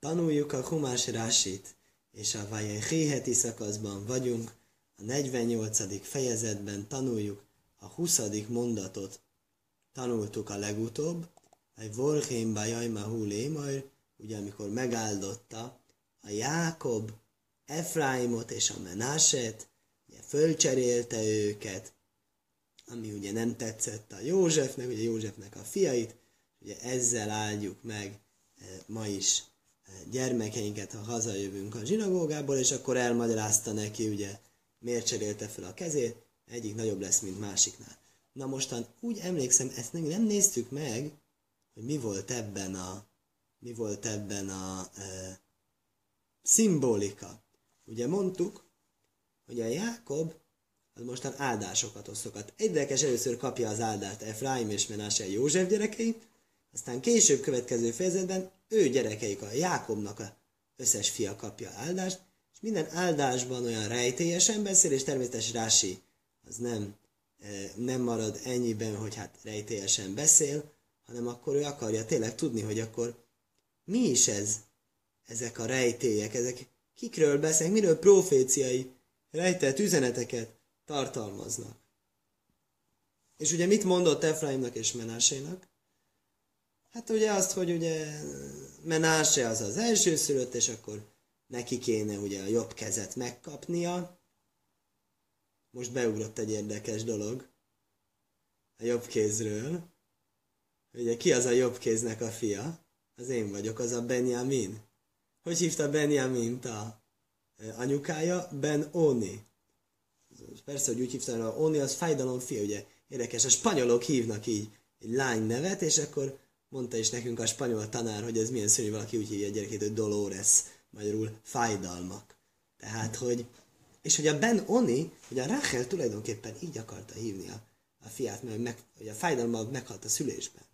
Tanuljuk a Humás Rásit, és a Vajai heti szakaszban vagyunk, a 48. fejezetben tanuljuk a 20. mondatot. Tanultuk a legutóbb, egy Vorhém Bajajma Hulémajr, ugye amikor megáldotta a Jákob, Efraimot és a Menáset, ugye fölcserélte őket, ami ugye nem tetszett a Józsefnek, ugye Józsefnek a fiait, ugye ezzel áldjuk meg e, ma is gyermekeinket, ha hazajövünk a zsinagógából, és akkor elmagyarázta neki, ugye, miért cserélte fel a kezét, egyik nagyobb lesz, mint másiknál. Na mostan úgy emlékszem, ezt nem, nem néztük meg, hogy mi volt ebben a, mi volt ebben a e, szimbolika. Ugye mondtuk, hogy a Jákob az mostan áldásokat osztogat. Érdekes, először kapja az áldást Efraim és Menashe József gyerekei, aztán később következő fejezetben ő gyerekeik, a Jákobnak a összes fia kapja áldást, és minden áldásban olyan rejtélyesen beszél, és természetesen Rási az nem, e, nem marad ennyiben, hogy hát rejtélyesen beszél, hanem akkor ő akarja tényleg tudni, hogy akkor mi is ez, ezek a rejtélyek, ezek kikről beszélnek, miről proféciai rejtett üzeneteket tartalmaznak. És ugye mit mondott Efraimnak és Menásénak? Hát ugye azt, hogy ugye Menáse az az első szülött, és akkor neki kéne ugye a jobb kezet megkapnia. Most beugrott egy érdekes dolog a jobb kézről. Ugye ki az a jobb kéznek a fia? Az én vagyok, az a Benjamin. Hogy hívta Benjamint a anyukája? Ben Oni. Persze, hogy úgy hívta, hogy Oni az fájdalom fia, ugye érdekes, a spanyolok hívnak így egy lány nevet, és akkor mondta is nekünk a spanyol tanár, hogy ez milyen szörnyű, valaki úgy hívja a gyerekét, hogy Dolores, magyarul fájdalmak. Tehát, hogy, és hogy a Ben Oni, hogy a Rachel tulajdonképpen így akarta hívni a, a fiát, mert meg, hogy a fájdalma meghalt a szülésben.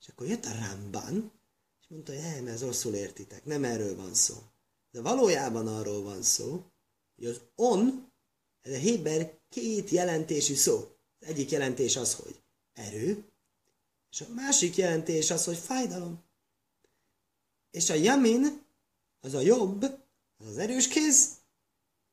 És akkor jött a Ramban, és mondta, hogy nem, ez rosszul értitek, nem erről van szó. De valójában arról van szó, hogy az on, ez a Héber két jelentésű szó. Az egyik jelentés az, hogy erő, és a másik jelentés az, hogy fájdalom. És a yamin, az a jobb, az az erős kéz,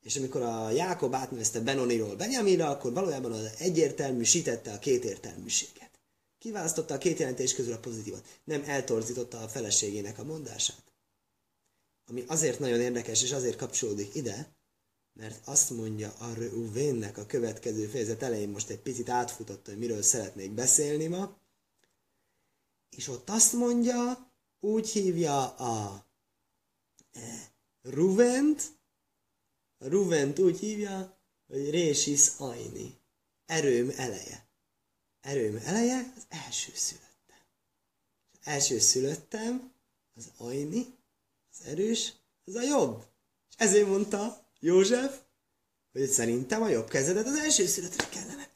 és amikor a Jákob átnevezte Benoniról Benjaminra, akkor valójában az egyértelműsítette a kétértelműséget. Kiválasztotta a két jelentés közül a pozitívat. Nem eltorzította a feleségének a mondását. Ami azért nagyon érdekes, és azért kapcsolódik ide, mert azt mondja a Reuvénnek a következő fejezet elején, most egy picit átfutotta, hogy miről szeretnék beszélni ma, és ott azt mondja, úgy hívja a e, Ruvent, Ruvent úgy hívja, hogy Résis Aini, erőm eleje. Erőm eleje az első szülöttem. Az első szülöttem, az Aini, az erős, az a jobb. És ezért mondta József, hogy szerintem a jobb kezedet az első születre kellene.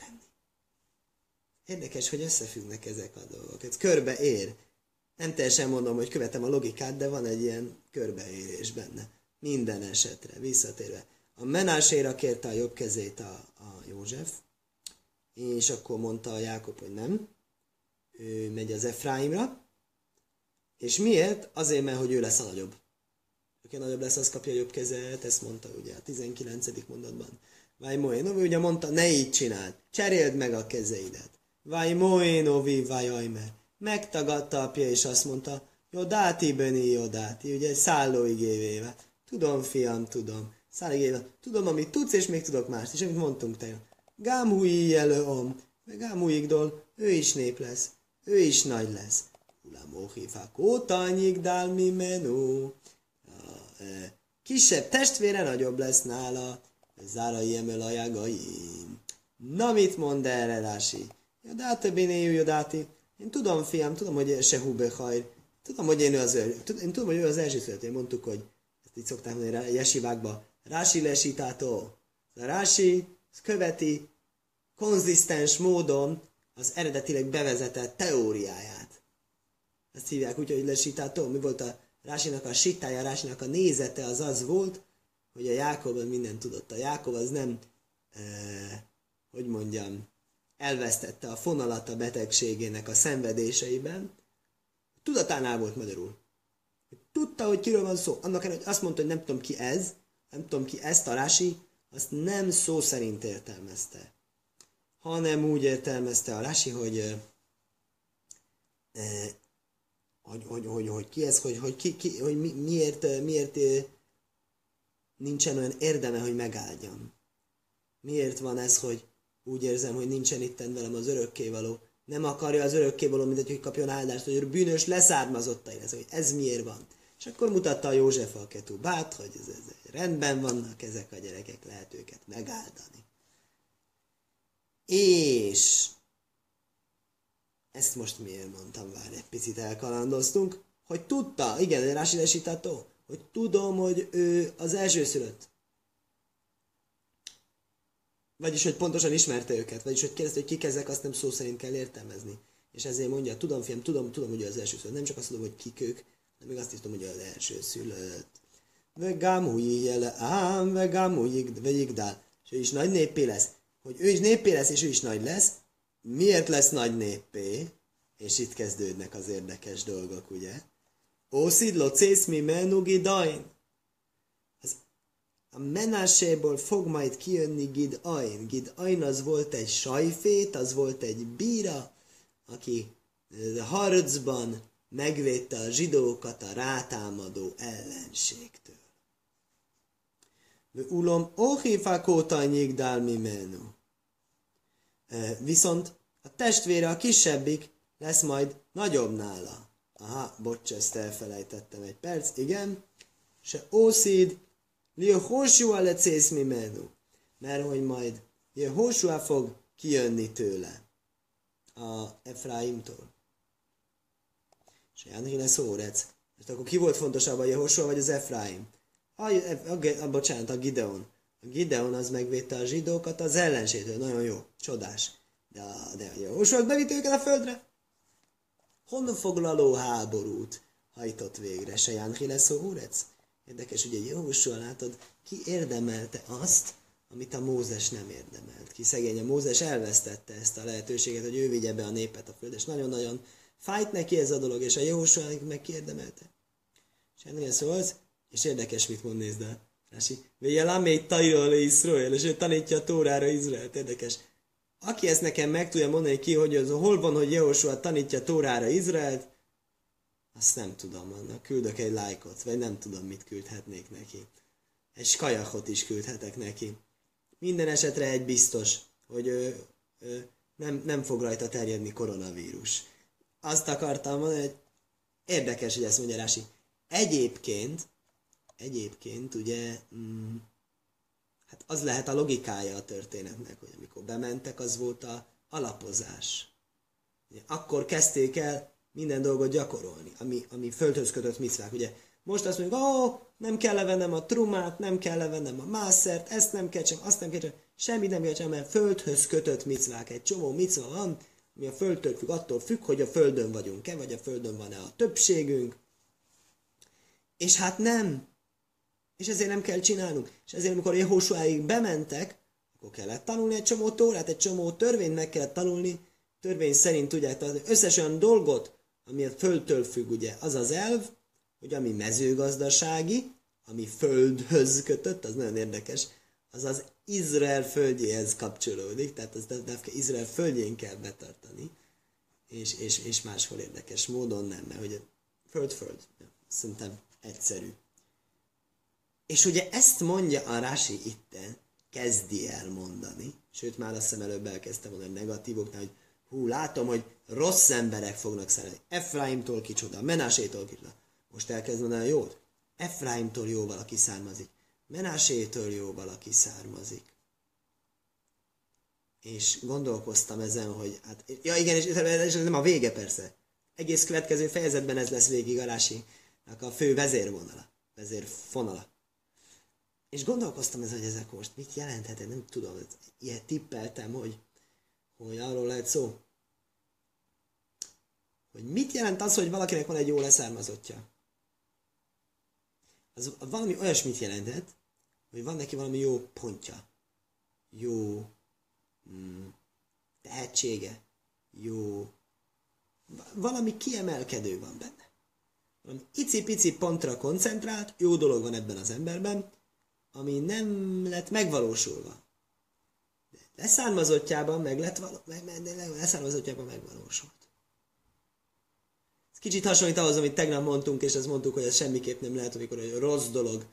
Érdekes, hogy összefüggnek ezek a dolgok. Ez körbe ér. Nem teljesen mondom, hogy követem a logikát, de van egy ilyen körbeérés benne. Minden esetre, visszatérve. A menáséra kérte a jobb kezét a, a József, és akkor mondta a Jákob, hogy nem. Ő megy az Efraimra. És miért? Azért, mert hogy ő lesz a nagyobb. Aki nagyobb lesz, az kapja a jobb kezet, ezt mondta ugye a 19. mondatban. Vaj Moénovi ugye mondta, ne így csináld, cseréld meg a kezeidet. Vaj Moénovi, vaj Ajmer. Megtagadta apja, és azt mondta, Jodáti Beni Jodáti, ugye szállóigévével. Tudom, fiam, tudom. Szállóigévével. Tudom, amit tudsz, és még tudok mást is, amit mondtunk te. Gámúi jelő meg Gámúigdól, ő is nép lesz, ő is nagy lesz. Ulamóhifák, ótanyik dál mi menú kisebb testvére nagyobb lesz nála. Zára ilyen a jágaim. Na mit mond erre, Rási? Jodáte bénéjú, Jodáti. Én tudom, fiam, tudom, hogy se húbehajr. Tudom, hogy én, ő az, én tudom, hogy ő az első születő. Mondtuk, hogy ezt így szokták mondani jesivákba. Rási lesítátó. A Rási követi konzisztens módon az eredetileg bevezetett teóriáját. Ezt hívják úgy, hogy lesítátó. Mi volt a Rásinak a sitája, Rásinak a nézete az az volt, hogy a Jákob minden tudott. A Jákob az nem, e, hogy mondjam, elvesztette a fonalat a betegségének a szenvedéseiben, tudatánál volt magyarul. tudta, hogy kiről van szó. Annak ellenére, hogy azt mondta, hogy nem tudom ki ez, nem tudom ki ezt a Rási, azt nem szó szerint értelmezte, hanem úgy értelmezte a Rási, hogy, eh, hogy, hogy, hogy, hogy ki ez, hogy, hogy, ki, ki, hogy mi, miért, miért nincsen olyan érdeme, hogy megáldjam. Miért van ez, hogy úgy érzem, hogy nincsen itt velem az örökkévaló. Nem akarja az örökkévaló, mint hogy kapjon áldást, hogy bűnös leszármazottai lesz, hogy ez miért van. És akkor mutatta a József a ketubát, hogy ez, ez, rendben vannak ezek a gyerekek, lehet őket megáldani. És ezt most miért mondtam, várj, egy picit elkalandoztunk, hogy tudta, igen, Rási hogy tudom, hogy ő az első szülött. Vagyis, hogy pontosan ismerte őket, vagyis, hogy kérdezte, hogy kik ezek, azt nem szó szerint kell értelmezni. És ezért mondja, tudom, fiam, tudom, tudom, hogy az első szülött. Nem csak azt tudom, hogy kik ők, de még azt is tudom, hogy az első szülött. Vegám új jele ám, vegám új vegyigdál. És ő is nagy néppé lesz. Hogy ő is néppé lesz, és ő is nagy lesz. Miért lesz nagy néppé? És itt kezdődnek az érdekes dolgok, ugye? Ószid locész mi menugi dain. A menáséból fog majd kijönni Gid Ain. Gid Ain az volt egy sajfét, az volt egy bíra, aki harcban megvédte a zsidókat a rátámadó ellenségtől. Ulom ohifakóta nyigdál mimenu. Viszont a testvére, a kisebbik lesz majd nagyobb nála. Aha, bocs, ezt elfelejtettem egy perc, igen. Se ószid, Jehoshua lecész mimenu. Mert hogy majd Jehoshua fog kijönni tőle a Efraimtól. Se Janhi lesz órec. Most akkor ki volt fontosabb, a Jehoshua vagy az Efraim? A, a, a, a, bocsánat, a Gideon. A Gideon az megvédte a zsidókat az ellenségtől. Nagyon jó, csodás. De a, de a Jehoshua bevitt őket a földre. Honnan foglaló háborút hajtott végre? Se Janhi lesz órec? Érdekes, ugye Jósua látod, ki érdemelte azt, amit a Mózes nem érdemelt. Ki szegény a Mózes elvesztette ezt a lehetőséget, hogy ő vigye be a népet a föld, és nagyon-nagyon fájt neki ez a dolog, és a Jósua meg kiérdemelte. És ennél szólsz, és érdekes, mit mond, nézd el. Rási, Véjelamé tajról Izrael, és ő tanítja a Tórára Izraelt. Érdekes. Aki ezt nekem meg tudja mondani ki, hogy az, hol van, hogy Jósua tanítja Tórára Izraelt, azt nem tudom, annak küldök egy lájkot, vagy nem tudom, mit küldhetnék neki. Egy skajachot is küldhetek neki. Minden esetre egy biztos, hogy ő, ő, nem, nem fog rajta terjedni koronavírus. Azt akartam mondani, hogy érdekes, hogy ezt mondja Rási. Egyébként, egyébként ugye, mm, hát az lehet a logikája a történetnek, hogy amikor bementek, az volt a alapozás. Akkor kezdték el minden dolgot gyakorolni, ami, ami földhöz kötött micvák. Ugye most azt mondjuk, ó, oh, nem kell levennem a trumát, nem kell levennem a mászert, ezt nem kell csak, azt nem kell csak, semmi nem kell csak, mert földhöz kötött micvák. Egy csomó micva van, ami a földtől függ, attól függ, hogy a földön vagyunk-e, vagy a földön van-e a többségünk. És hát nem. És ezért nem kell csinálnunk. És ezért, amikor Jehosuáig bementek, akkor kellett tanulni egy csomó tórát, egy csomó törvényt meg kellett tanulni, törvény szerint tudják, az összes olyan dolgot, ami a földtől függ, ugye, az az elv, hogy ami mezőgazdasági, ami földhöz kötött, az nagyon érdekes, az az Izrael földjéhez kapcsolódik, tehát az nem Izrael földjén kell betartani, és, és, és máshol érdekes módon nem, mert hogy föld-föld, szerintem egyszerű. És ugye ezt mondja a Rási itten, kezdi el mondani, sőt már azt hiszem előbb elkezdtem mondani negatívoknál, hogy hú, látom, hogy rossz emberek fognak szeretni. Efraimtól kicsoda, Menásétól kicsoda. Most elkezd mondani a jót. Efraimtól jó valaki származik. Menásétől jó valaki származik. És gondolkoztam ezen, hogy hát, ja igen, és ez nem a vége persze. Egész következő fejezetben ez lesz végig Arásinak a fő vezérvonala, vezérfonala. És gondolkoztam ezen, hogy ezek most mit jelenthet, nem tudom, ilyet tippeltem, hogy hogy arról lehet szó, hogy mit jelent az, hogy valakinek van egy jó leszármazottja. Az valami olyasmit jelenthet, hogy van neki valami jó pontja, jó mm, tehetsége, jó, valami kiemelkedő van benne. valami icipici pontra koncentrált, jó dolog van ebben az emberben, ami nem lett megvalósulva. Leszármazottjában meg lett való, meg, meg, leszármazottjában megvalósult. Ez kicsit hasonlít ahhoz, amit tegnap mondtunk, és azt mondtuk, hogy ez semmiképp nem lehet, amikor egy rossz dolog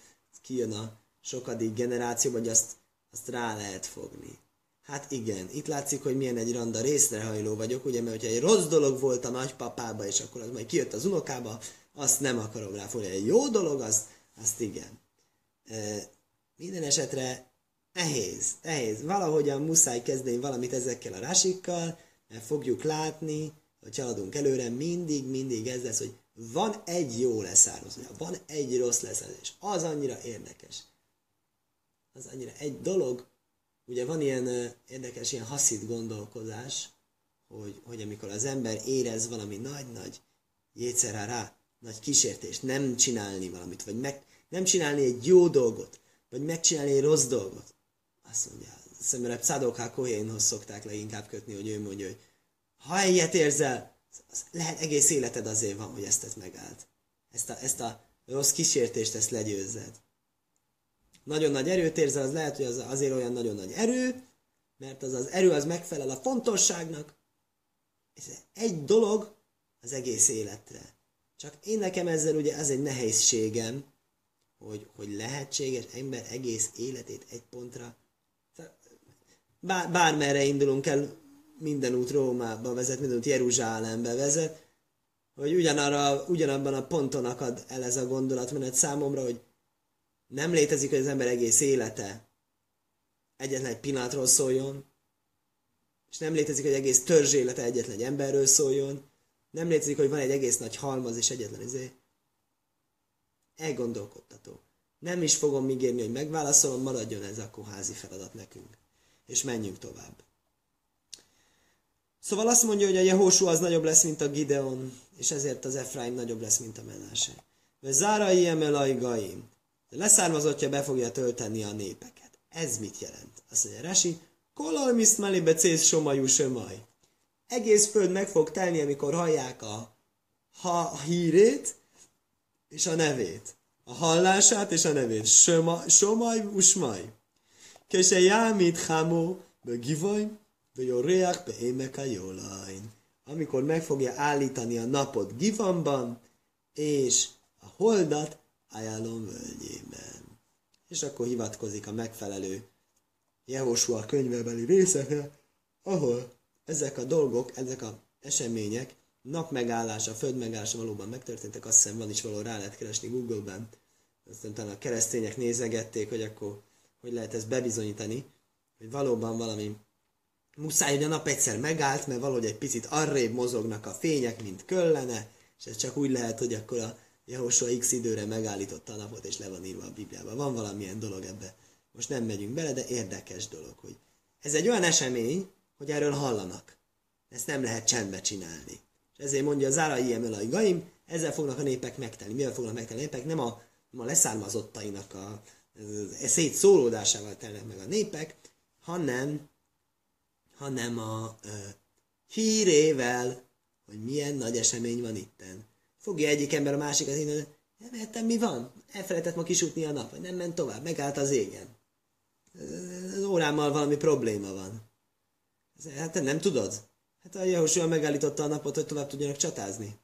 kijön a sokadik generációban, hogy azt, azt rá lehet fogni. Hát igen, itt látszik, hogy milyen egy randa részrehajló vagyok, ugye, mert hogyha egy rossz dolog volt a nagypapába, és akkor az majd kijött az unokába, azt nem akarom ráfogni. Egy jó dolog, azt, azt igen. E, minden esetre nehéz, nehéz. Valahogyan muszáj kezdeni valamit ezekkel a rásikkal, mert fogjuk látni, hogy haladunk előre, mindig, mindig ez lesz, hogy van egy jó leszármazója, van egy rossz leszármazója, és az annyira érdekes. Az annyira egy dolog, ugye van ilyen érdekes, ilyen haszid gondolkozás, hogy, hogy amikor az ember érez valami nagy-nagy jétszerá rá, nagy kísértést, nem csinálni valamit, vagy meg, nem csinálni egy jó dolgot, vagy megcsinálni egy rossz dolgot, azt mondja, szemre Pszadok Kohénhoz szokták leginkább kötni, hogy ő mondja, hogy ha ilyet érzel, az lehet egész életed azért van, hogy ezt, megállt. Ezt a, ezt a rossz kísértést, ezt legyőzzed. Nagyon nagy erőt érzel, az lehet, hogy az azért olyan nagyon nagy erő, mert az az erő az megfelel a fontosságnak. Ez egy dolog az egész életre. Csak én nekem ezzel ugye ez egy nehézségem, hogy, hogy lehetséges ember egész életét egy pontra, bár, bármerre indulunk el, minden út Rómába vezet, minden út Jeruzsálembe vezet, hogy ugyanarra, ugyanabban a ponton akad el ez a gondolatmenet számomra, hogy nem létezik, hogy az ember egész élete egyetlen egy pillanatról szóljon, és nem létezik, hogy egész törzs élete egyetlen egy emberről szóljon, nem létezik, hogy van egy egész nagy halmaz és egyetlen izé. Elgondolkodtató. Nem is fogom ígérni, hogy megválaszolom, maradjon ez a házi feladat nekünk. És menjünk tovább. Szóval azt mondja, hogy a Jehósú az nagyobb lesz, mint a Gideon, és ezért az Efraim nagyobb lesz, mint a. Mert Zárai Emelaigaim, leszármazottja be fogja tölteni a népeket. Ez mit jelent? Azt mondja Resi, kolal miszmeli becész somajú sömaj. Egész föld meg fog telni, amikor hallják a, ha, hírét és a nevét. A hallását és a nevét. Söma, somaj, usmaj. Kese jámit hámó, be givaj, Vöjoreach beémek a jólajn. Amikor meg fogja állítani a napot Givanban, és a holdat Ajálon völgyében. És akkor hivatkozik a megfelelő Jehosua könyvebeli részekre, ahol ezek a dolgok, ezek a események, nap megállása, föld megállása valóban megtörténtek, azt hiszem van is való rá lehet keresni Google-ben. Aztán talán a keresztények nézegették, hogy akkor hogy lehet ezt bebizonyítani, hogy valóban valami muszáj, hogy a nap egyszer megállt, mert valahogy egy picit arrébb mozognak a fények, mint köllene, és ez csak úgy lehet, hogy akkor a Jehosua x időre megállította a napot, és le van írva a Bibliában. Van valamilyen dolog ebbe. Most nem megyünk bele, de érdekes dolog, hogy ez egy olyan esemény, hogy erről hallanak. Ezt nem lehet csendbe csinálni. És ezért mondja az Emel a Gaim, ezzel fognak a népek megtelni. Mivel fognak megtelni a népek? Nem a, nem a leszármazottainak a, a szétszólódásával telnek meg a népek, hanem hanem a ö, hírével, hogy milyen nagy esemény van itten. Fogja egyik ember a másikat hinni, nem értem, mi van? Elfelejtett ma kisútni a nap, vagy nem ment tovább, megállt az égen. Az órámmal valami probléma van. Hát te nem tudod? Hát a Jehosua megállította a napot, hogy tovább tudjanak csatázni.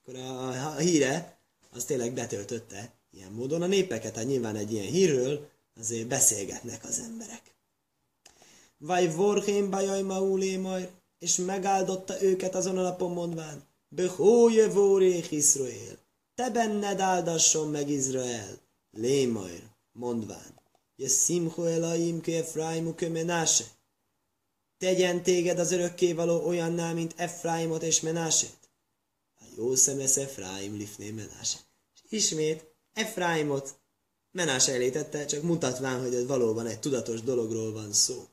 Akkor a, a híre, az tényleg betöltötte ilyen módon a népeket. Hát nyilván egy ilyen hírről azért beszélgetnek az emberek. Vaj vorhém bajaj maulé majd, és megáldotta őket azon a napon mondván, Behóje vórék Iszrael, te benned áldasson meg Izrael, lémajr, mondván, je szimho elaim ke Efraimu ke Menase, tegyen téged az örökkévaló olyanná, mint Efraimot és Menásét. A jó szem lesz Efraim lifné Menase. És ismét Efraimot Menase elétette, csak mutatván, hogy ez valóban egy tudatos dologról van szó.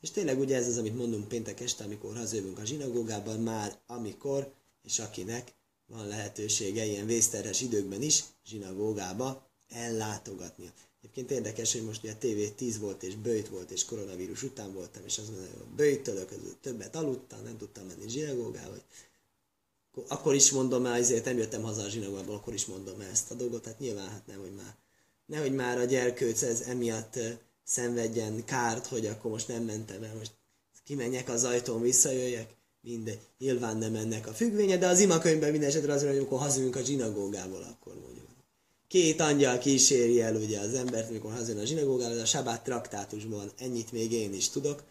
És tényleg ugye ez az, amit mondunk péntek este, amikor hazajövünk a zsinagógában, már amikor és akinek van lehetősége ilyen vészterhes időkben is zsinagógába ellátogatnia. Egyébként érdekes, hogy most ugye TV 10 volt, és bőjt volt, és koronavírus után voltam, és azon a bőjtölök többet aludtam, nem tudtam menni zsinagógába, hogy akkor, is mondom el, ezért nem jöttem haza a zsinagógából, akkor is mondom el ezt a dolgot, hát nyilván hát nem, hogy már, nehogy már a gyerkőc ez emiatt szenvedjen kárt, hogy akkor most nem mentem el, most kimenjek az ajtón, visszajöjjek, mindegy. Nyilván nem ennek a függvénye, de az imakönyvben minden esetre azért, hogy amikor hazajönk a zsinagógából, akkor mondjuk. Két angyal kíséri el ugye az embert, amikor hazajön a zsinagógából, a sabát traktátusban, ennyit még én is tudok,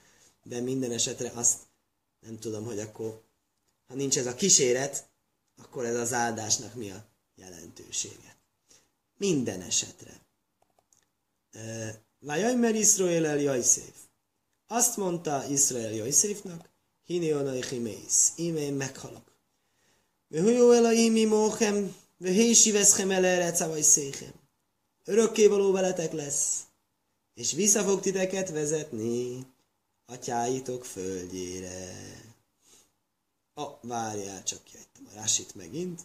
de minden esetre azt nem tudom, hogy akkor, ha nincs ez a kíséret, akkor ez az áldásnak mi a jelentősége. Minden esetre. Vajajmer Iszrael el Jajszéf. Azt mondta Iszrael Jajszéfnak, Hinionai Chimész, íme én meghalok. Vehujó el a imi móchem, vehési veszhem el erre szavai széchem. Örökkévaló veletek lesz, és vissza fog titeket vezetni atyáitok földjére. A, várjál, csak jöttem a rásit megint.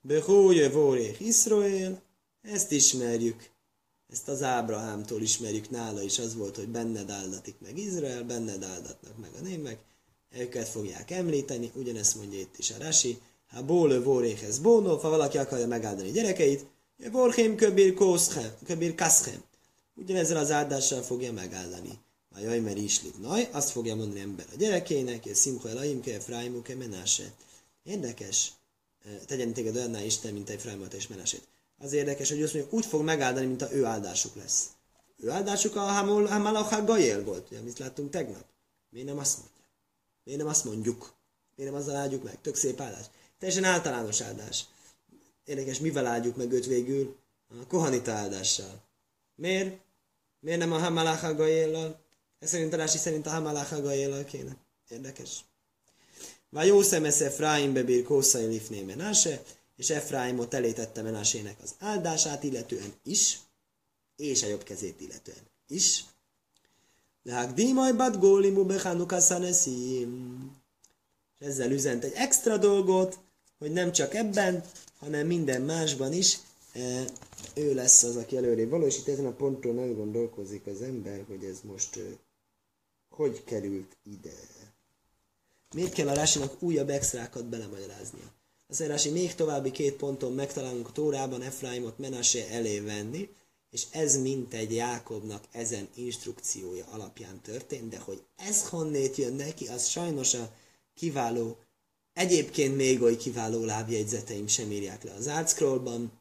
Behóje vorék Iszrael, ezt ismerjük. Ezt az Ábrahámtól ismerjük nála is, az volt, hogy benned áldatik meg Izrael, benned áldatnak meg a némek, őket fogják említeni, ugyanezt mondja itt is a Rasi, ha bólő voréhez bónó, ha valaki akarja megáldani gyerekeit, vorhém köbír kószhem, köbír kaszhem. Ugyanezzel az áldással fogja megáldani. A jaj, mert islik naj, azt fogja mondani ember a gyerekének, és szimho elaimke, frájmuke, menáse. Érdekes, tegyen téged olyanná Isten, mint egy frájmot és menásét. Az érdekes, hogy azt mondja, úgy fog megáldani, mint a ő áldásuk lesz. Ő áldásuk a Hamalachá Gajel volt, ugye, amit láttunk tegnap. Miért nem azt mondja? Miért nem azt mondjuk? Miért nem azzal áldjuk meg? Tök szép áldás. Teljesen általános áldás. Érdekes, mivel áldjuk meg őt végül? A kohanita áldással. Miért? Miért nem a Hamalacha Gajellal? Szerint a Rási szerint a Hamalacha Gajellal kéne. Érdekes. Vagy jó szemesz Efraim bebír kószai lifné menáse, és Efraimot elétette menásének az áldását illetően is, és a jobb kezét illetően is. Lágdímaj bad gólimu. És ezzel üzent egy extra dolgot, hogy nem csak ebben, hanem minden másban is e, ő lesz az, aki előrébb való, és itt ezen a ponton nem gondolkozik az ember, hogy ez most e, hogy került ide. Miért kell a Rásinak újabb extrákat belemagyaráznia? Az Rási még további két ponton megtalálunk a Tórában Efraimot Menasé elé venni, és ez mint egy Jákobnak ezen instrukciója alapján történt, de hogy ez honnét jön neki, az sajnos a kiváló, egyébként még oly kiváló lábjegyzeteim sem írják le az Artscrollban.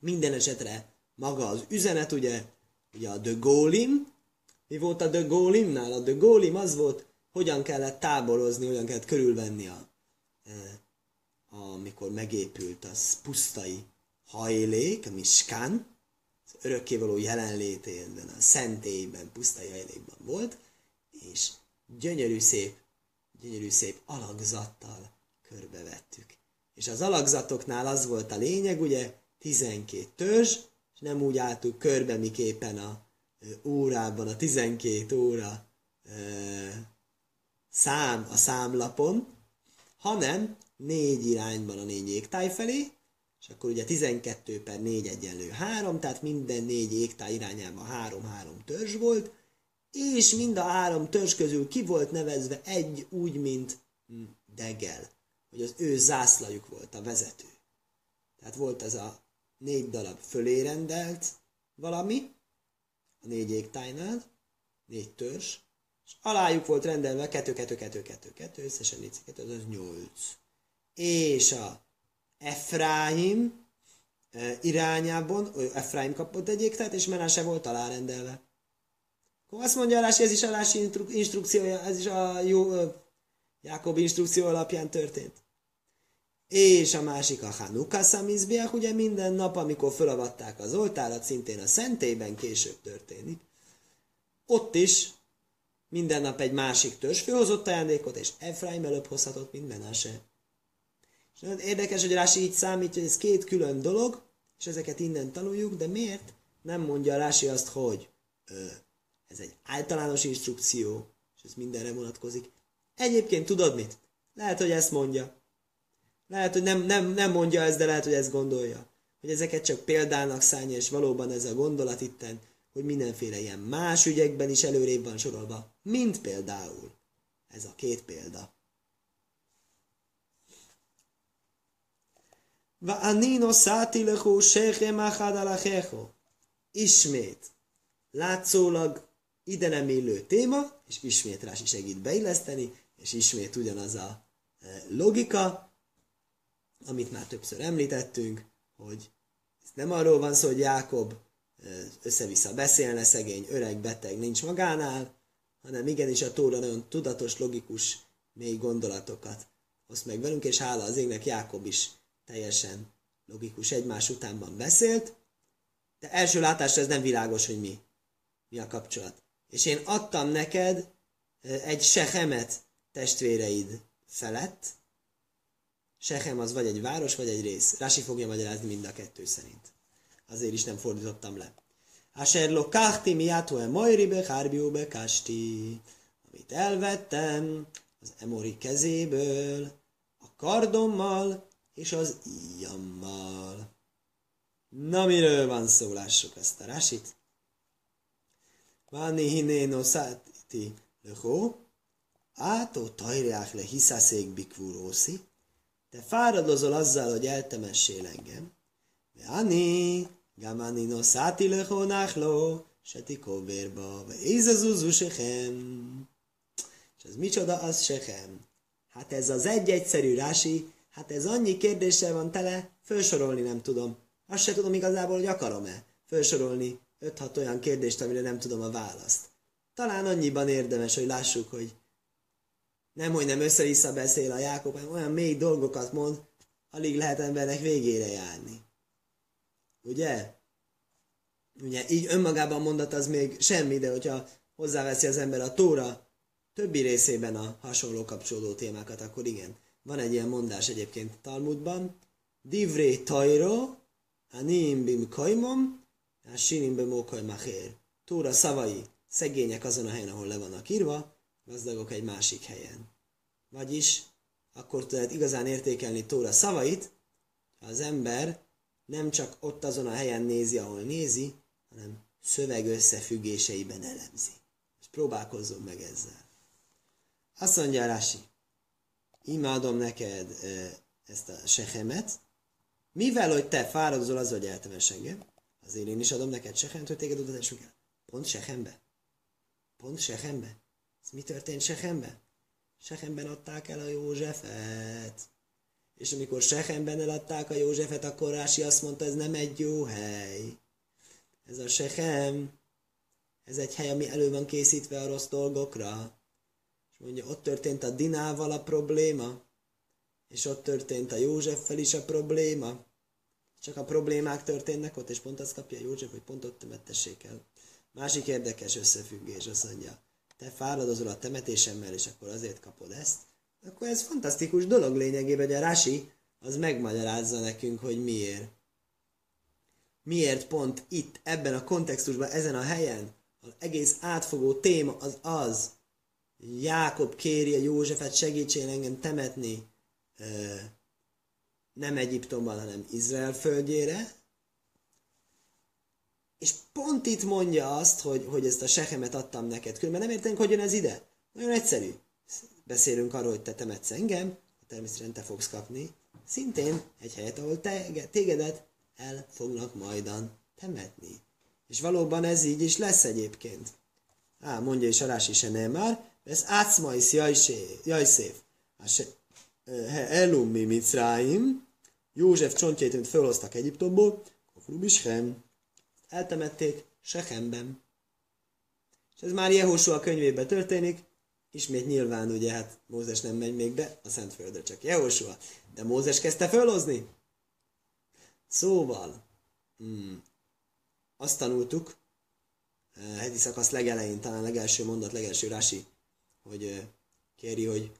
Minden esetre maga az üzenet, ugye, ugye a The Golim, mi volt a The Golimnál? A The Golim az volt, hogyan kellett táborozni, hogyan kellett körülvenni a, e, amikor megépült az pusztai hajlék, a miskán, örökkévaló jelenlétében, a szentélyben, puszta jajlékban volt, és gyönyörű szép, gyönyörű szép alakzattal körbevettük. És az alakzatoknál az volt a lényeg, ugye, 12 törzs, és nem úgy álltuk körbe, miképpen a órában, a 12 óra szám a számlapon, hanem négy irányban a négy égtáj felé, és akkor ugye 12 per 4 egyenlő 3, tehát minden négy égtáj irányában 3-3 törzs volt, és mind a három törzs közül ki volt nevezve egy úgy, mint Degel, hogy az ő zászlajuk volt a vezető. Tehát volt ez a négy darab fölé rendelt valami, a négy égtájnál, négy törzs, és alájuk volt rendelve 2, 2, 2, 2, 2, összesen 4, 2, az 8. És a Efraim irányában, Efraim kapott egy égtát, és Menase volt alárendelve. Akkor azt mondja Alási, ez is Alási instrukciója, ez is a jó Jákob instrukció alapján történt. És a másik a Hanukkah Samizbiach, ugye minden nap, amikor fölavatták az oltárat, szintén a szentében később történik. Ott is minden nap egy másik törzs főhozott ajándékot, és Efraim előbb hozhatott, mint Menase. És nagyon érdekes, hogy Rási így számítja, hogy ez két külön dolog, és ezeket innen tanuljuk, de miért nem mondja Rási azt, hogy ö, ez egy általános instrukció, és ez mindenre vonatkozik. Egyébként tudod mit? Lehet, hogy ezt mondja. Lehet, hogy nem, nem, nem mondja ezt, de lehet, hogy ezt gondolja. Hogy ezeket csak példának szállja, és valóban ez a gondolat itten, hogy mindenféle ilyen más ügyekben is előrébb van sorolva, mint például ez a két példa. Va'anino száti lechu sechem. Ismét. Látszólag ide nem illő téma, és ismét Rási segít beilleszteni, és ismét ugyanaz a e, logika, amit már többször említettünk, hogy ez nem arról van szó, hogy Jákob össze-vissza beszélne, szegény, öreg, beteg, nincs magánál, hanem igenis a Tóra nagyon tudatos, logikus, mély gondolatokat oszt meg velünk, és hála az égnek Jákob is teljesen logikus egymás utánban beszélt, de első látásra ez nem világos, hogy mi. Mi a kapcsolat. És én adtam neked egy sehemet testvéreid felett. Sehem az vagy egy város, vagy egy rész. Rási fogja magyarázni mind a kettő szerint. Azért is nem fordítottam le. Asher lo kahti miato e mojribe be kasti. Amit elvettem az emori kezéből, a kardommal és az íjammal. Na, miről van szó? Lássuk ezt a rásit. Váni hinéno száti leho, átó tajreák le hiszászék bikvúrószi, te fáradozol azzal, hogy eltemessél engem. Váni, gamani no száti leho náhló, seti kóvérba, ve sechem. És ez micsoda, az sechem. Hát ez az egy egyszerű rási, hát ez annyi kérdéssel van tele, felsorolni nem tudom. Azt se tudom igazából, hogy akarom-e felsorolni 5-6 olyan kérdést, amire nem tudom a választ. Talán annyiban érdemes, hogy lássuk, hogy nem, hogy nem össze-vissza beszél a Jákob, hanem olyan mély dolgokat mond, alig lehet embernek végére járni. Ugye? Ugye így önmagában mondat az még semmi, de hogyha hozzáveszi az ember a Tóra többi részében a hasonló kapcsolódó témákat, akkor igen. Van egy ilyen mondás egyébként Talmudban, Divré tajro, anim bim kajmom, sinim bim. Tóra szavai szegények azon a helyen, ahol le vannak írva, gazdagok egy másik helyen. Vagyis akkor tudod igazán értékelni Tóra szavait, ha az ember nem csak ott azon a helyen nézi, ahol nézi, hanem szöveg összefüggéseiben elemzi. És próbálkozzunk meg ezzel. Azt mondja Rási, imádom neked ezt a sehemet, mivel, hogy te fáradozol az, hogy eltemes engem, azért én is adom neked sehemet, hogy téged utatásunk el. Pont sehembe. Pont sehembe. Ez mi történt sehembe? Sehemben adták el a Józsefet. És amikor Sehemben eladták a Józsefet, akkor Rási azt mondta, ez nem egy jó hely. Ez a Sehem, ez egy hely, ami elő van készítve a rossz dolgokra. És mondja, ott történt a Dinával a probléma, és ott történt a Józseffel is a probléma. Csak a problémák történnek ott, és pont azt kapja József, hogy pont ott temettessék el. Másik érdekes összefüggés, azt mondja, te fáradozol a temetésemmel, és akkor azért kapod ezt, akkor ez fantasztikus dolog lényegében, hogy a Rasi az megmagyarázza nekünk, hogy miért. Miért pont itt, ebben a kontextusban, ezen a helyen, az egész átfogó téma az az, Jákob kéri a Józsefet segítsen engem temetni nem Egyiptomban, hanem Izrael földjére, és pont itt mondja azt, hogy, hogy ezt a sehemet adtam neked. Különben nem értenek, hogy jön ez ide. Nagyon egyszerű. Beszélünk arról, hogy te temetsz engem, természetesen te fogsz kapni. Szintén egy helyet, ahol te, tégedet el fognak majdan temetni. És valóban ez így is lesz egyébként. Á, mondja is a Rási se már, ez átszmajsz jajszév. Elum mi Mitzráim, József csontjait, amit felhoztak Egyiptomból, Kofru Bishem, eltemették Sechemben. És ez már Jehósua könyvében történik, ismét nyilván ugye hát Mózes nem megy még be a Szentföldre, csak Jehósua. De Mózes kezdte felhozni. Szóval, hmm, azt tanultuk, eh, heti szakasz legelején, talán legelső mondat, legelső rási, hogy eh, kéri, hogy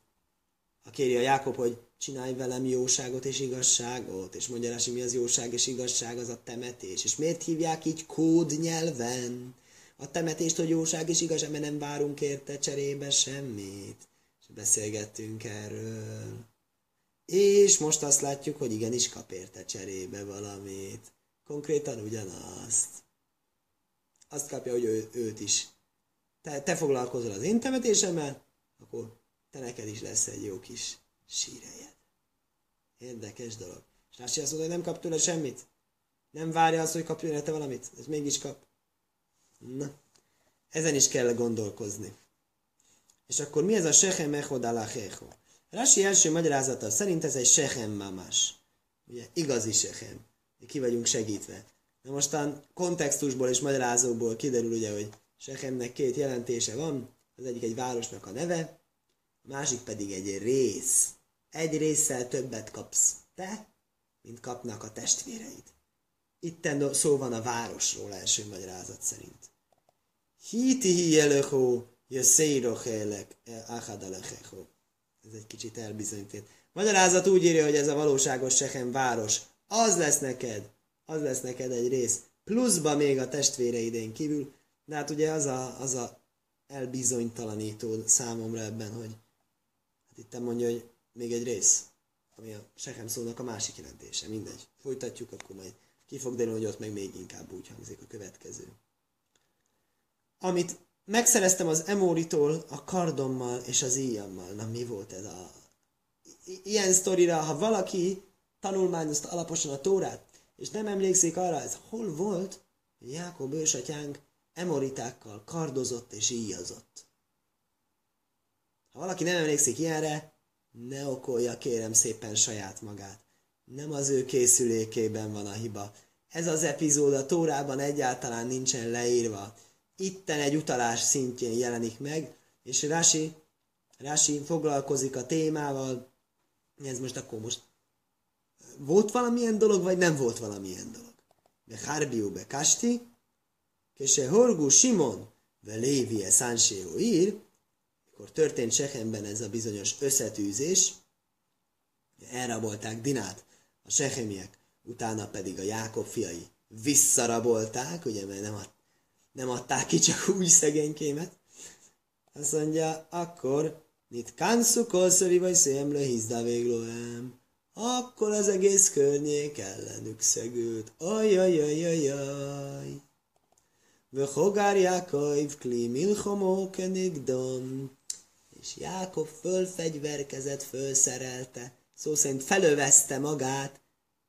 a kéri a Jákob, hogy csinálj velem jóságot és igazságot, és mondja Rási, mi az jóság és igazság, az a temetés. És miért hívják így kód nyelven a temetést, hogy jóság és igazság, mert nem várunk érte cserébe semmit. És beszélgettünk erről. És most azt látjuk, hogy igenis kap érte cserébe valamit. Konkrétan ugyanazt. Azt kapja, hogy ő, őt is. Te, te foglalkozol az én temetésemmel, akkor te neked is lesz egy jó kis sírejed. Érdekes dolog. És Rási azt mondja, hogy nem kap tőle semmit. Nem várja azt, hogy kapjon érte valamit. Ez mégis kap. Na, ezen is kell gondolkozni. És akkor mi ez a Sechem Echod Alachecho? Rasi első magyarázata szerint ez egy Sechem Mamás. Ugye, igazi Sechem. Ki vagyunk segítve. Na mostan kontextusból és magyarázóból kiderül ugye, hogy Sechemnek két jelentése van. Az egyik egy városnak a neve, a másik pedig egy rész. Egy résszel többet kapsz te, mint kapnak a testvéreid. Itten szó van a városról első magyarázat szerint. Hiti hijelökó, jösszéirochélek, áhadalechecho. Ez egy kicsit elbizonyített. Magyarázat úgy írja, hogy ez a valóságos Sechem város. Az lesz neked, az lesz neked egy rész. Pluszba még a testvéreidén kívül. De hát ugye az a, az a elbizonytalanító számomra ebben, hogy hát itt mondja, hogy még egy rész, ami a Sechem szónak a másik jelentése. Mindegy. Folytatjuk, akkor majd ki fog derülni, hogy ott meg még inkább úgy hangzik a következő. Amit megszereztem az Emoritól a kardommal és az íjammal. Na mi volt ez a... Ilyen sztorira, ha valaki tanulmányozta alaposan a Tórát, és nem emlékszik arra, ez hol volt, Jákob ősatyánk emoritákkal kardozott és íjazott. Ha valaki nem emlékszik ilyenre, ne okolja kérem szépen saját magát. Nem az ő készülékében van a hiba. Ez az epizód a Tórában egyáltalán nincsen leírva. Itten egy utalás szintjén jelenik meg, és Rási, Rási foglalkozik a témával. Ez most akkor most volt valamilyen dolog, vagy nem volt valamilyen dolog. De Harbiu be Kasti, Kese Horgu Simon, ve Lévie Sanséo ír, akkor történt Sechemben ez a bizonyos összetűzés, elrabolták Dinát a Sechemiek, utána pedig a Jákob fiai visszarabolták, ugye, mert nem, ad, nem adták ki csak új szegénykémet. Azt mondja, akkor nit kansu kolszavi vagy szémlő hizda véglóem. Akkor az egész környék ellenük szegült. Ajajajajaj. Vöhogár Jákob kli milchomó kenigdon. És Jákob fölfegyverkezett, fölszerelte, szó szerint felövezte magát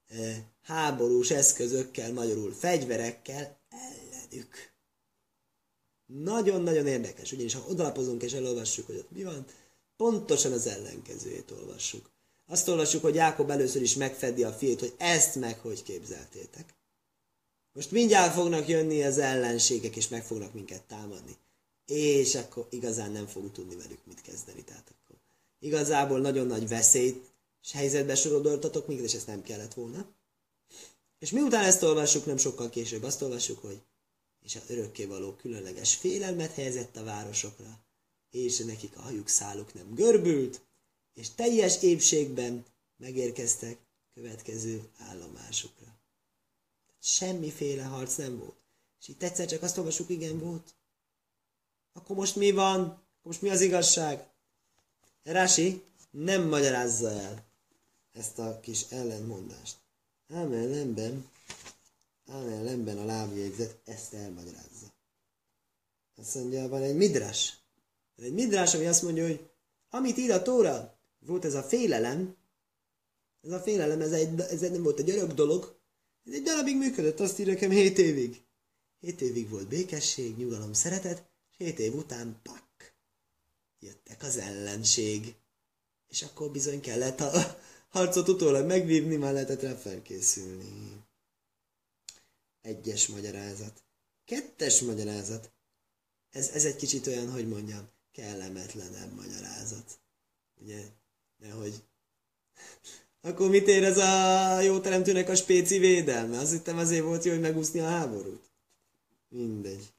e, háborús eszközökkel, magyarul fegyverekkel ellenük. Nagyon-nagyon érdekes, ugyanis ha odalapozunk és elolvassuk, hogy ott mi van, pontosan az ellenkezőjét olvassuk. Azt olvassuk, hogy Jákob először is megfedi a fiét, hogy ezt meg hogy képzeltétek. Most mindjárt fognak jönni az ellenségek, és meg fognak minket támadni. És akkor igazán nem fogunk tudni velük mit kezdeni. Tehát akkor igazából nagyon nagy veszélyt és helyzetbe sorodoltatok minket, és ezt nem kellett volna. És miután ezt olvassuk, nem sokkal később azt olvassuk, hogy és a örökkévaló különleges félelmet helyezett a városokra, és nekik a hajuk száluk nem görbült, és teljes épségben megérkeztek következő állomásukra. Semmiféle harc nem volt. És itt egyszer csak azt olvasjuk, igen, volt. Akkor most mi van? Most mi az igazság? Rási nem magyarázza el ezt a kis ellentmondást. Ám ellenben, ám ellenben a lábjegyzet ezt elmagyarázza. Azt mondja, van egy midrás. Van egy midrás, ami azt mondja, hogy amit ír a Tóra, volt ez a félelem, ez a félelem, ez, egy, ez nem volt egy örök dolog, ez egy darabig működött, azt írja nekem 7 évig. 7 évig volt békesség, nyugalom, szeretet, 7 év után pak. Jöttek az ellenség. És akkor bizony kellett a harcot utólag megvívni, már lehetett rá felkészülni. Egyes magyarázat. Kettes magyarázat. Ez, ez egy kicsit olyan, hogy mondjam, kellemetlenebb magyarázat. Ugye, nehogy akkor mit ér ez a jó teremtőnek a spéci védelme? Azt hittem azért volt jó, hogy megúszni a háborút. Mindegy.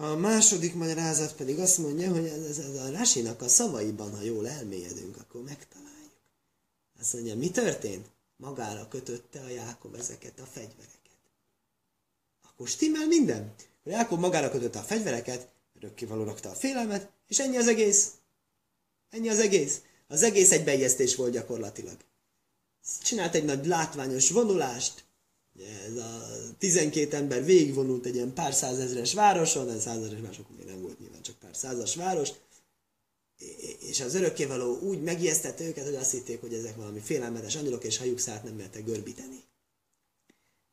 A második magyarázat pedig azt mondja, hogy ez, ez a Rásinak a szavaiban, ha jól elmélyedünk, akkor megtaláljuk. Azt mondja, mi történt? Magára kötötte a Jákob ezeket a fegyvereket. Akkor stimmel minden. A Jákob magára kötötte a fegyvereket, örökkévaló rakta a félelmet, és ennyi az egész. Ennyi az egész. Az egész egy bejesztés volt gyakorlatilag. Csinált egy nagy látványos vonulást, ez a 12 ember végigvonult egy ilyen pár százezres városon, ez százezres városok még nem volt nyilván, csak pár százas város, és az örökkévaló úgy megijesztette őket, hogy azt hitték, hogy ezek valami félelmetes angyalok, és hajuk szállt nem mertek görbíteni.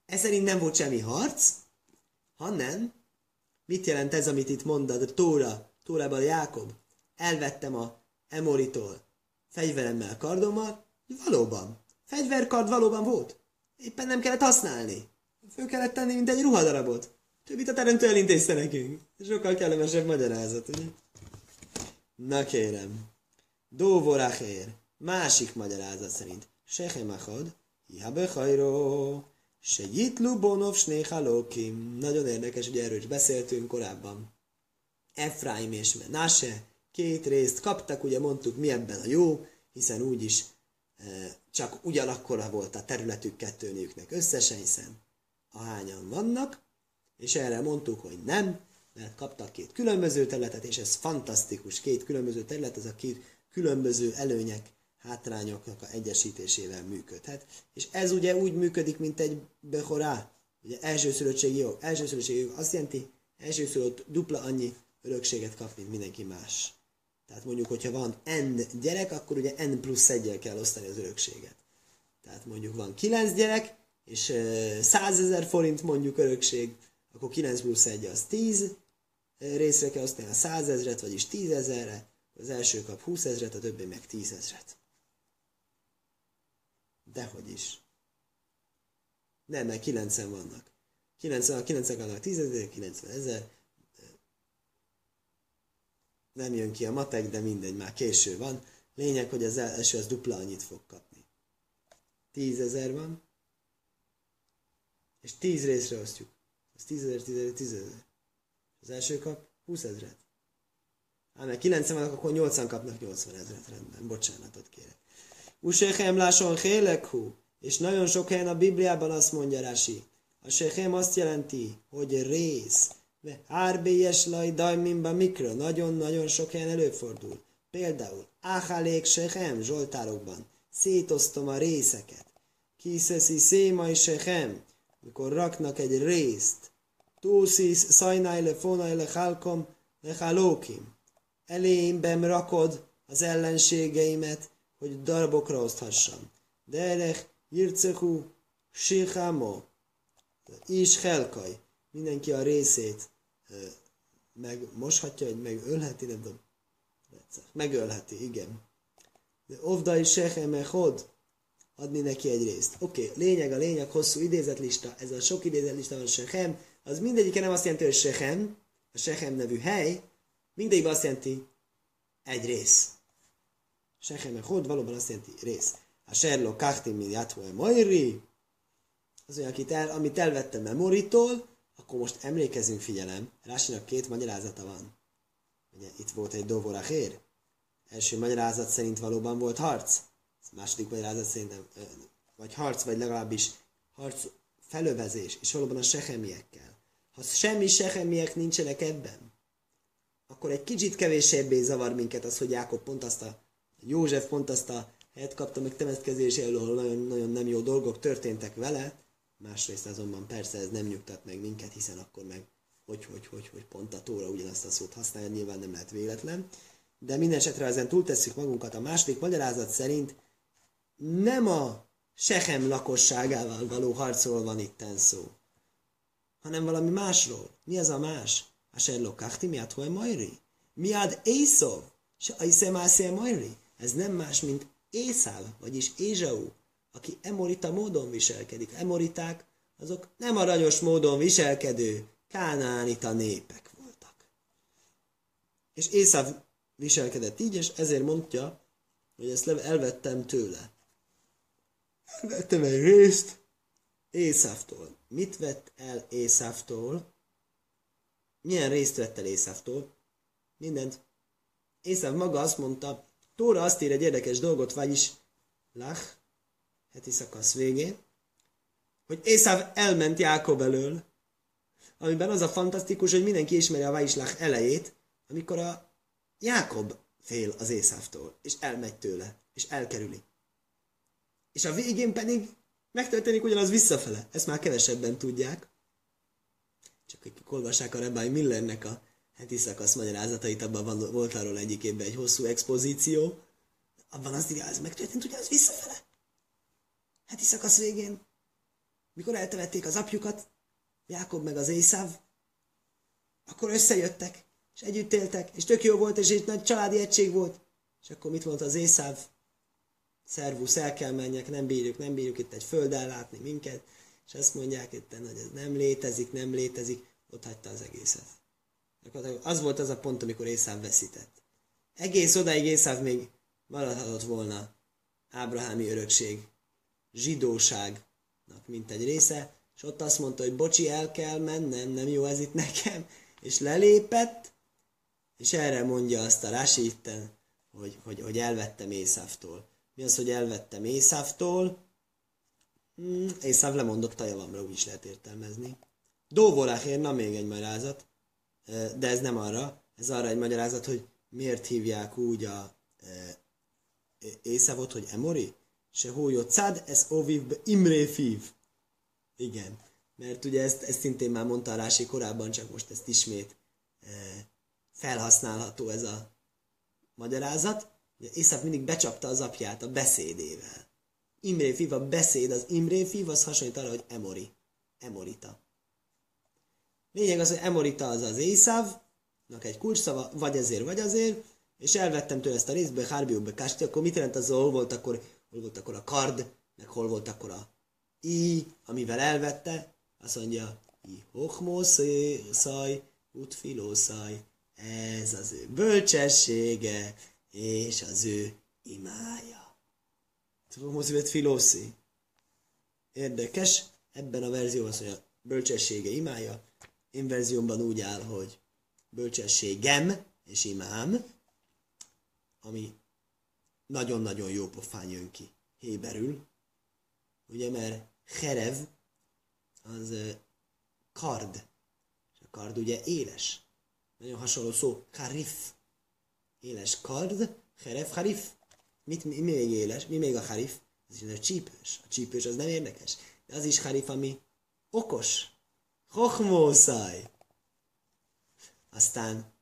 Ez szerint nem volt semmi harc, hanem mit jelent ez, amit itt mondod, a Tóra, Tórában Jákob? Elvettem a Emoritól fegyveremmel, kardommal, valóban. Fegyverkard valóban volt. Éppen nem kellett használni. Föl kellett tenni, mint egy ruhadarabot. Többit a teremtő elintézte nekünk. Sokkal kellemesebb magyarázat, ugye? Na kérem. Dóvorachér. Másik magyarázat szerint. Sechem achad. Iha bechajró. Sejitlu bonov. Nagyon érdekes, hogy erről is beszéltünk korábban. Efraim és Menase két részt kaptak, ugye mondtuk mi ebben a jó, hiszen úgyis csak ugyanakkora volt a területük kettőnőknek összesen, hiszen ahányan vannak, és erre mondtuk, hogy nem, mert kaptak két különböző területet, és ez fantasztikus, két különböző terület, ez a két különböző előnyek, hátrányoknak a egyesítésével működhet. És ez ugye úgy működik, mint egy behorá, ugye elsőszülöttségi jog. Elsőszülöttségi jog azt jelenti, elsőszülött dupla annyi örökséget kap, mint mindenki más. Tehát mondjuk, hogyha van n gyerek, akkor ugye n plusz egyel kell osztani az örökséget. Tehát mondjuk van 9 gyerek, és 100 ezer forint mondjuk örökség, akkor 9 plusz 1 az 10 részre kell osztani a 100 ezret, vagyis 10 ezerre, az első kap 20 ezret, a többi meg 10 ezret. Dehogy is. Nem, mert 9 vannak. 90, a 90 vannak 10 ezer, 90 ezer. Nem jön ki a matek, de mindegy, már késő van. Lényeg, hogy az első az dupla annyit fog kapni. 10 ezer van, és 10 részre osztjuk. Az 10 ezer, 10 ezer, 10 ezer. Az első kap 20 ezeret. Ám mert 90 vannak, akkor 80 kapnak 80 ezeret rendben. Bocsánatot kérek. Usechem láson hélekhu. És nagyon sok helyen a Bibliában azt mondja Rási. A sechem azt jelenti, hogy rész. Árbélyes laj dajmimba mikro. Nagyon-nagyon sok helyen előfordul. Például Áhálék sechem Zsoltárokban. Szétoztom a részeket. Kiszeszi szémai sechem. Mikor raknak egy részt Túszisz szajnáj le fonaj le halkom le halókim. Elémben rakod az ellenségeimet, hogy darabokra oszthassam. Derech jircehu sichamo. Is helkaj. Mindenki a részét megmoshatja, vagy megölheti, nem tudom. Megölheti, igen. De ovdai sechem echod, adni neki egy részt. Oké, okay, lényeg a lényeg, hosszú idézetlista, ez a sok idézetlista van sechem, az mindegyike nem azt jelenti, hogy Sechem, a Sechem nevű hely, mindegyik azt jelenti egy rész. Sechem hod valóban azt jelenti rész. A Serlo Kachtim min Yathoe Moiri, az olyan, akit el, amit elvettem Memoritól, akkor most emlékezünk, figyelem, Rásinak két magyarázata van. Ugye itt volt egy Dovorachér. Első magyarázat szerint valóban volt harc. Második magyarázat szerint nem, vagy harc, vagy legalábbis harc felövezés, és valóban a sehemiekkel ha semmi sehemiek nincsenek ebben, akkor egy kicsit kevésebbé zavar minket az, hogy Jákob pont azt a, József pont azt a helyet kapta meg temetkezés elől, ahol nagyon, nagyon nem jó dolgok történtek vele, másrészt azonban persze ez nem nyugtat meg minket, hiszen akkor meg hogy, hogy, hogy, hogy pont a tóra ugyanazt a szót használja, nyilván nem lehet véletlen. De minden esetre ezen túltesszük magunkat. A második magyarázat szerint nem a Sehem lakosságával való harcról van itten szó, hanem valami másról. Mi az a más? Asher lokachti miad hoe majri. Miad Észov, se aisze mászé majri. Ez nem más, mint Észáv, vagyis Ézsau, aki emorita módon viselkedik. Emoriták, azok nem aranyos módon viselkedő kánánita népek voltak. És Észáv viselkedett így, és ezért mondja, hogy ezt elvettem tőle. Elvettem egy részt Észávtól mit vett el Észávtól? Milyen részt vett el Észávtól? Mindent. Észáv maga azt mondta, Tóra azt ír egy érdekes dolgot, vagyis Lach, heti szakasz végén, hogy Észáv elment Jákob elől, amiben az a fantasztikus, hogy mindenki ismeri a Vaislach elejét, amikor a Jákob fél az Észávtól, és elmegy tőle, és elkerüli. És a végén pedig megtörténik ugyanaz visszafele. Ezt már kevesebben tudják. Csak akik olvassák a Rabbi Millernek a heti szakasz magyarázatait, abban van, volt arról egyikében egy hosszú expozíció, abban azt írja, ez megtörtént, ugye az visszafele. Heti szakasz végén, mikor eltemették az apjukat, Jákob meg az Észáv, akkor összejöttek, és együtt éltek, és tök jó volt, és egy nagy családi egység volt. És akkor mit mondta az Észáv? Szervusz, el kell menjek, nem bírjuk, nem bírjuk itt egy föld ellátni minket, és azt mondják itt, hogy ez nem létezik, nem létezik, ott hagyta az egészet. Az volt az a pont, amikor Észáv veszített. Egész odáig Észáv még maradhatott volna Ábrahámi örökség, zsidóságnak mint egy része, és ott azt mondta, hogy bocsi, el kell mennem, nem jó ez itt nekem, és lelépett, és erre mondja azt a Rási itten, hogy, hogy, hogy elvettem Észávtól. Mi az, hogy elvettem Észávtól? Hmm, Észáv lemondott a javamra, úgy is lehet értelmezni. Dóvoráhér, na még egy magyarázat, de ez nem arra, ez arra egy magyarázat, hogy miért hívják úgy a Észávot, hogy Emori? Se hójó cád, ez óviv imré fív. Igen, mert ugye ezt, ezt szintén már mondta a Rási korábban, csak most ezt ismét felhasználható ez a magyarázat. Ugye Észak mindig becsapta az apját a beszédével. Imré Fiv, a beszéd, az Imré Fiv, az hasonlít arra, hogy Emori. Emorita. Lényeg az, hogy Emorita az az Észávnak egy kulcsszava, vagy ezért, vagy azért, és elvettem tőle ezt a részbe, Hárbióbe Kásti, akkor mit jelent az, hol volt akkor, hol volt akkor a kard, meg hol volt akkor a i, amivel elvette, azt mondja, i hochmószaj, utfilószaj, ez az ő bölcsessége, és az ő imája. Hochmószívet filószi. Érdekes, ebben a verzióban azt mondja, bölcsessége, imája. Én verziómban úgy áll, hogy bölcsességem és imám, ami nagyon-nagyon jó pofán jön ki héberül, ugye, mert herev az kard, és a kard ugye éles. Nagyon hasonló szó, harif. Éles kard, herev, harif. Mit, mi, mi még éles? Mi még a harif? Ez is a csípős. A csípős az nem érdekes. De az is harif, ami okos. Hochmószaj. Aztán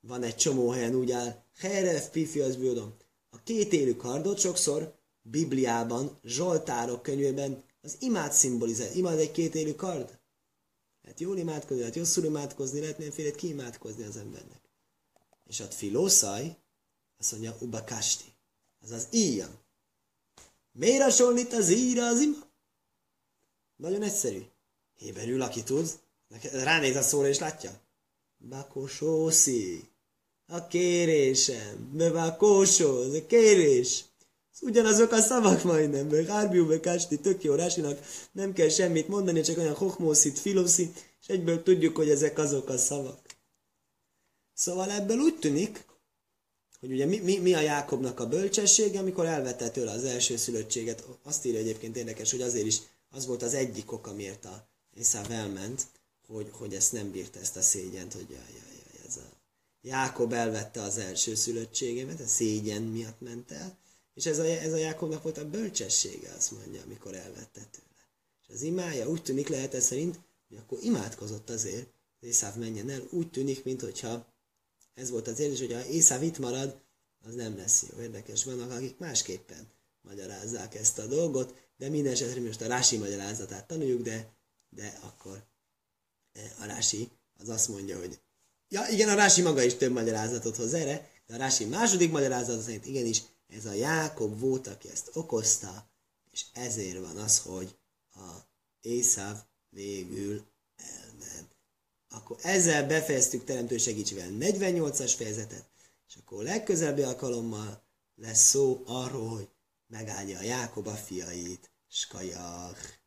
van egy csomó helyen úgy áll, Herev pifi az bűdom. A két élő kardot sokszor Bibliában, Zsoltárok könyvében az imád szimbolizál. Imád egy két élő kard? Lehet jól imádkozni, lehet rosszul imádkozni, lehet mindenféle kiimádkozni az embernek. És a filószaj, azt mondja, ubakasti. Az az íjam. Miért hasonlít az íra az ima? Nagyon egyszerű. Héberül, aki tud, ránéz a szóra és látja. Bakosószi. A kérésem. Bevakósó, ez a kérés. Ugyanazok a szavak majdnem, mert Hárbiú Bekásti tök jó Rásinak, nem kell semmit mondani, csak olyan hochmószit, filoszi, és egyből tudjuk, hogy ezek azok a szavak. Szóval ebből úgy tűnik, hogy ugye mi, mi, mi a Jákobnak a bölcsessége, amikor elvette tőle az első szülöttséget. Azt írja egyébként érdekes, hogy azért is az volt az egyik ok, amiért a Észáv elment, hogy, hogy ezt nem bírta ezt a szégyent, hogy jaj, jaj, ez Jákob elvette az első szülöttségemet, a szégyen miatt ment el, és ez a, ez a Jákobnak volt a bölcsessége, azt mondja, amikor elvette tőle. És az imája úgy tűnik lehet ez szerint, hogy akkor imádkozott azért, hogy Észáv menjen el, úgy tűnik, mintha ez volt az érzés, hogy ha Észáv itt marad, az nem lesz jó. Érdekes, vannak, akik másképpen magyarázzák ezt a dolgot, de minden esetre most a Rási magyarázatát tanuljuk, de, de akkor eh, a Rási az azt mondja, hogy ja, igen, a Rási maga is több magyarázatot hoz erre, de a Rási második magyarázat szerint igenis ez a Jákob volt, aki ezt okozta, és ezért van az, hogy a Észáv végül elment. Akkor ezzel befejeztük teremtő segítségével 48-as fejezetet, és akkor legközelebbi alkalommal lesz szó arról, hogy megállja a Jákob a fiait, skajach.